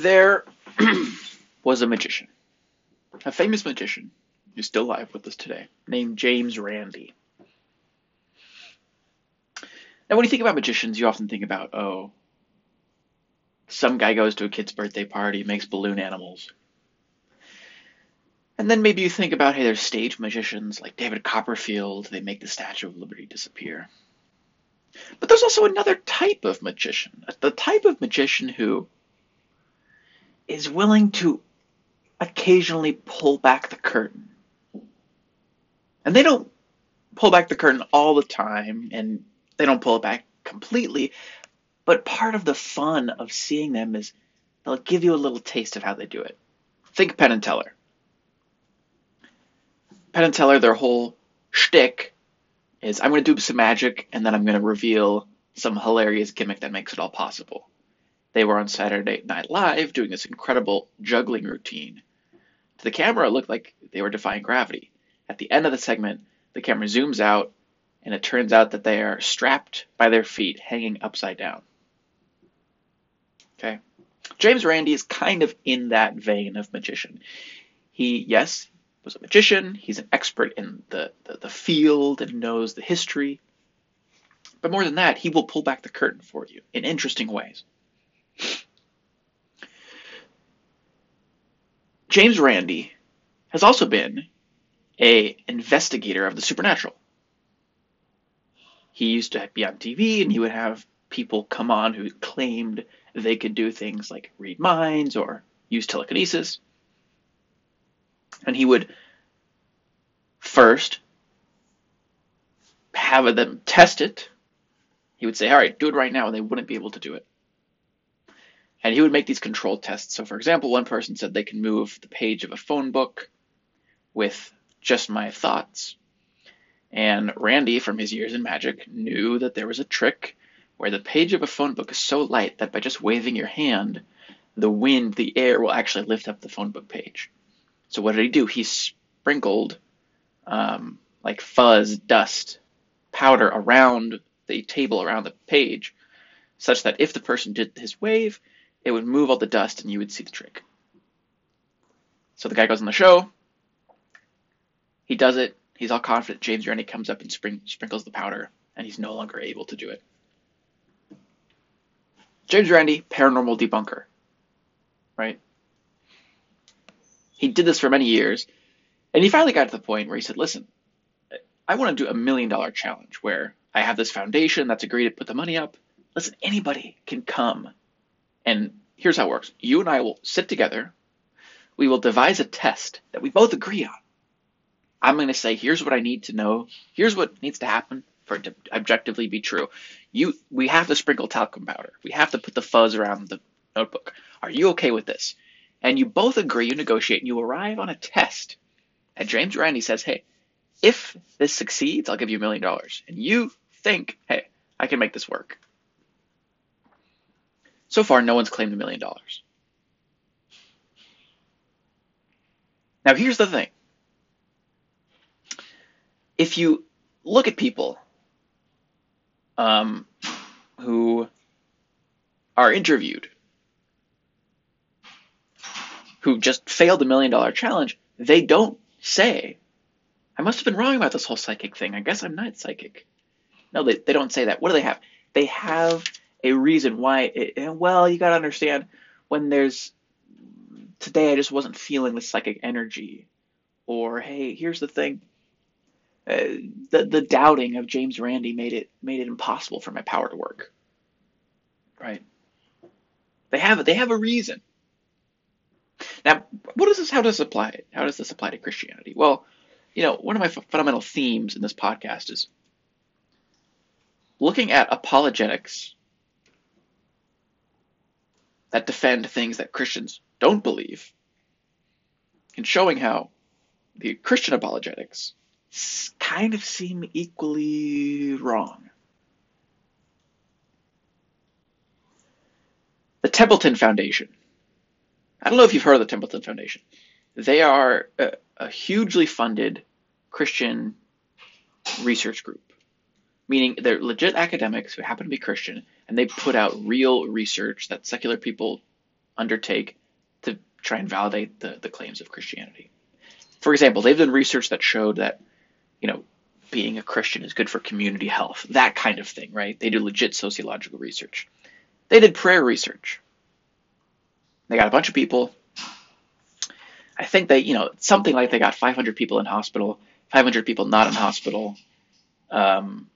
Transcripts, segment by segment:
There was a magician, a famous magician who's still alive with us today, named James Randi. Now, when you think about magicians, you often think about, oh, some guy goes to a kid's birthday party, makes balloon animals. And then maybe you think about, hey, there's stage magicians like David Copperfield, they make the Statue of Liberty disappear. But there's also another type of magician, the type of magician who is willing to occasionally pull back the curtain. And they don't pull back the curtain all the time, and they don't pull it back completely. But part of the fun of seeing them is they'll give you a little taste of how they do it. Think Penn and Teller. Penn and Teller, their whole shtick is I'm going to do some magic, and then I'm going to reveal some hilarious gimmick that makes it all possible. They were on Saturday Night Live doing this incredible juggling routine. To the camera, it looked like they were defying gravity. At the end of the segment, the camera zooms out, and it turns out that they are strapped by their feet, hanging upside down. Okay? James Randi is kind of in that vein of magician. He, yes, was a magician, he's an expert in the, the, the field and knows the history. But more than that, he will pull back the curtain for you in interesting ways. James Randi has also been a investigator of the supernatural. He used to be on TV and he would have people come on who claimed they could do things like read minds or use telekinesis. And he would first have them test it. He would say, All right, do it right now, and they wouldn't be able to do it. And he would make these control tests. So, for example, one person said they can move the page of a phone book with just my thoughts. And Randi, from his years in magic, knew that there was a trick where the page of a phone book is so light that by just waving your hand, the wind, the air will actually lift up the phone book page. So, what did he do? He sprinkled um, like fuzz, dust, powder around the table, around the page, such that if the person did his wave, it would move all the dust and you would see the trick. So the guy goes on the show. He does it. He's all confident. James Randi comes up and spring, sprinkles the powder, and he's no longer able to do it. James Randi, paranormal debunker. Right? He did this for many years, and he finally got to the point where he said, Listen, I want to do a million dollar challenge where I have this foundation that's agreed to put the money up. Listen, anybody can come and here's how it works you and I will sit together, we will devise a test that we both agree on. I'm going to say, here's what I need to know, here's what needs to happen for it to objectively be true. You, we have to sprinkle talcum powder. We have to put the fuzz around the notebook. Are you okay with this? And you both agree, you negotiate, and you arrive on a test. And James Randi says, hey, if this succeeds, I'll give you a million dollars. And you think, hey, I can make this work. So far, no one's claimed a million dollars. Now, here's the thing. If you look at people um, who are interviewed, who just failed the million dollar challenge, they don't say, I must have been wrong about this whole psychic thing. I guess I'm not psychic. No, they, they don't say that. What do they have? They have a reason why. It, well, you got to understand when there's today I just wasn't feeling the psychic energy, or hey, here's the thing. Uh, the the doubting of James Randi made it made it impossible for my power to work. Right. They have they have a reason. Now, what does this? How does this apply? How does this apply to Christianity? Well, you know, one of my fundamental themes in this podcast is looking at apologetics that defend things that Christians don't believe and showing how the Christian apologetics kind of seem equally wrong. The Templeton Foundation. I don't know if you've heard of the Templeton Foundation. They are a, a hugely funded Christian research group, meaning they're legit academics who happen to be Christian and they put out real research that secular people undertake to try and validate the, the claims of Christianity. For example, they've done research that showed that, you know, being a Christian is good for community health, that kind of thing, right? They do legit sociological research. They did prayer research. They got a bunch of people. I think they, you know, something like they got 500 people in hospital, 500 people not in hospital. Um,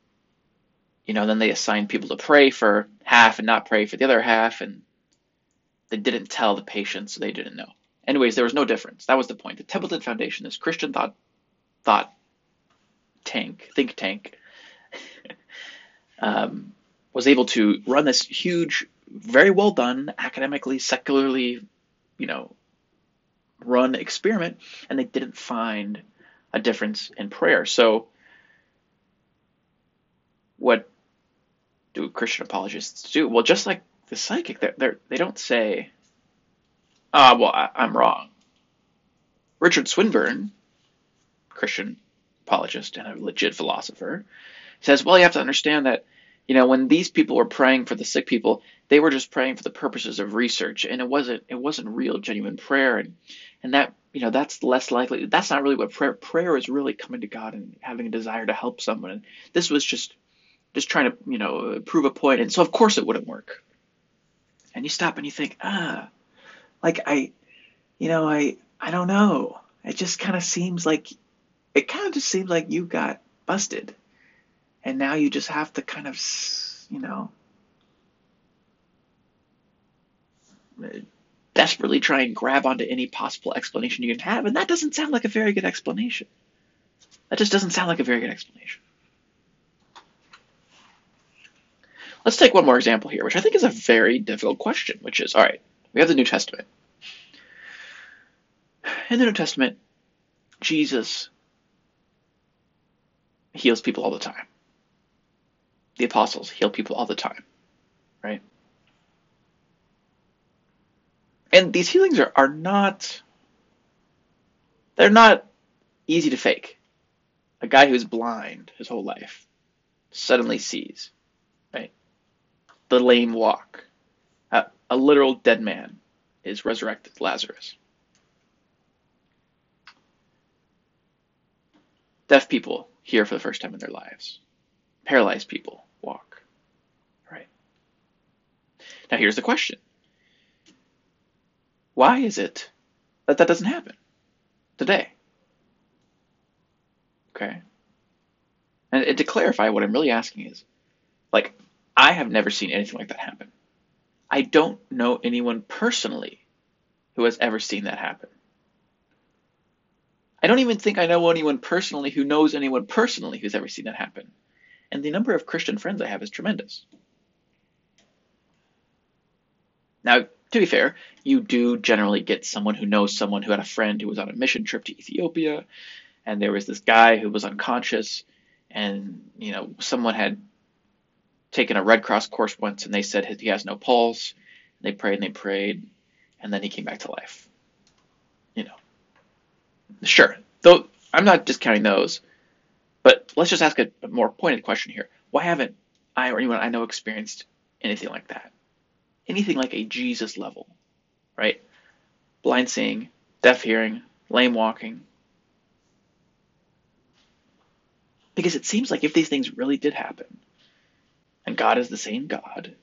you know, then they assigned people to pray for half and not pray for the other half, and they didn't tell the patients, so they didn't know. Anyways, there was no difference. That was the point. The Templeton Foundation, this Christian thought thought tank, think tank, um, was able to run this huge, very well done, academically, secularly, you know, run experiment, and they didn't find a difference in prayer. So, what do Christian apologists do? Well, just like the psychic, they're, they're, they do not say, ah, well, I, I'm wrong. Richard Swinburne, Christian apologist and a legit philosopher, says, well, you have to understand that, you know, when these people were praying for the sick people, they were just praying for the purposes of research, and it wasn't it wasn't real, genuine prayer, and and that you know that's less likely. That's not really what prayer. Prayer is really coming to God and having a desire to help someone. And this was just just trying to you know prove a point, and so of course it wouldn't work. And you stop and you think, ah, like I, you know, I I don't know. It just kind of seems like it kind of just seems like you got busted. And now you just have to kind of, you know, desperately try and grab onto any possible explanation you can have. And that doesn't sound like a very good explanation. That just doesn't sound like a very good explanation. Let's take one more example here, which I think is a very difficult question, which is all right, we have the New Testament. In the New Testament, Jesus heals people all the time. The apostles heal people all the time, right? And these healings are, are not they're not easy to fake. A guy who's blind his whole life suddenly sees, right? The lame walk. A, a literal dead man is resurrected, Lazarus. Deaf people hear for the first time in their lives. Paralyzed people walk. Right. Now here's the question. Why is it that that doesn't happen today? Okay. And, and to clarify, what I'm really asking is, like, I have never seen anything like that happen. I don't know anyone personally who has ever seen that happen. I don't even think I know anyone personally who knows anyone personally who's ever seen that happen. And the number of Christian friends I have is tremendous. Now, to be fair, you do generally get someone who knows someone who had a friend who was on a mission trip to Ethiopia, and there was this guy who was unconscious, and you know someone had taken a Red Cross course once, and they said he has no pulse. They prayed and they prayed, and then he came back to life. You know, Sure. Though I'm not discounting those. But let's just ask a, a more pointed question here. Why haven't I or anyone I know experienced anything like that? Anything like a Jesus level, right? Blind seeing, deaf hearing, lame walking. Because it seems like if these things really did happen, and God is the same God,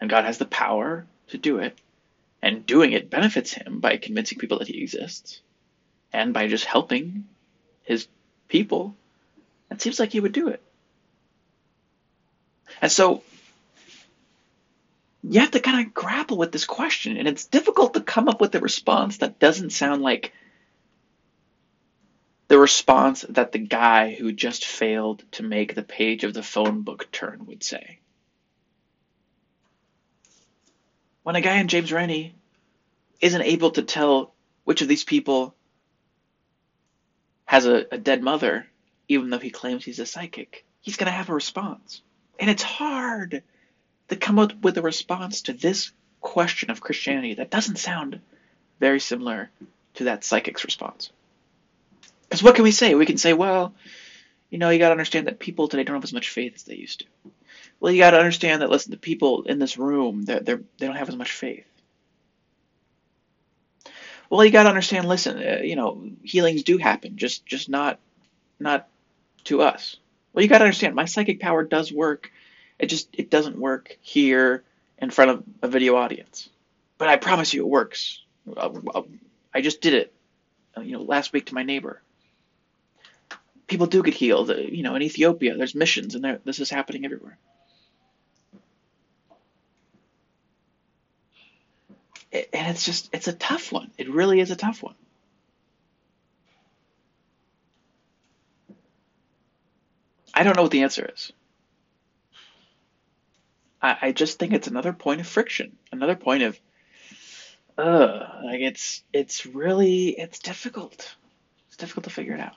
and God has the power to do it, and doing it benefits him by convincing people that he exists, and by just helping his people, it seems like he would do it. And so you have to kind of grapple with this question, and it's difficult to come up with a response that doesn't sound like the response that the guy who just failed to make the page of the phone book turn would say. When a guy in James Randi isn't able to tell which of these people has a, a dead mother, even though he claims he's a psychic, he's going to have a response. And it's hard to come up with a response to this question of Christianity that doesn't sound very similar to that psychic's response. Because what can we say? We can say, well, you know, you got to understand that people today don't have as much faith as they used to. Well, you got to understand that, listen, the people in this room, they're, they're, they don't have as much faith. Well, you got to understand. Listen, uh, you know, healings do happen, just just not not to us. Well, you got to understand. My psychic power does work. It just it doesn't work here in front of a video audience. But I promise you, it works. Uh, uh, I just did it, you know, last week to my neighbor. People do get healed. You know, in Ethiopia, there's missions, and this is happening everywhere. and it's just it's a tough one. It really is a tough one. I don't know what the answer is. I, I just think it's another point of friction, another point of, uh, like it's it's really it's difficult. It's difficult to figure it out.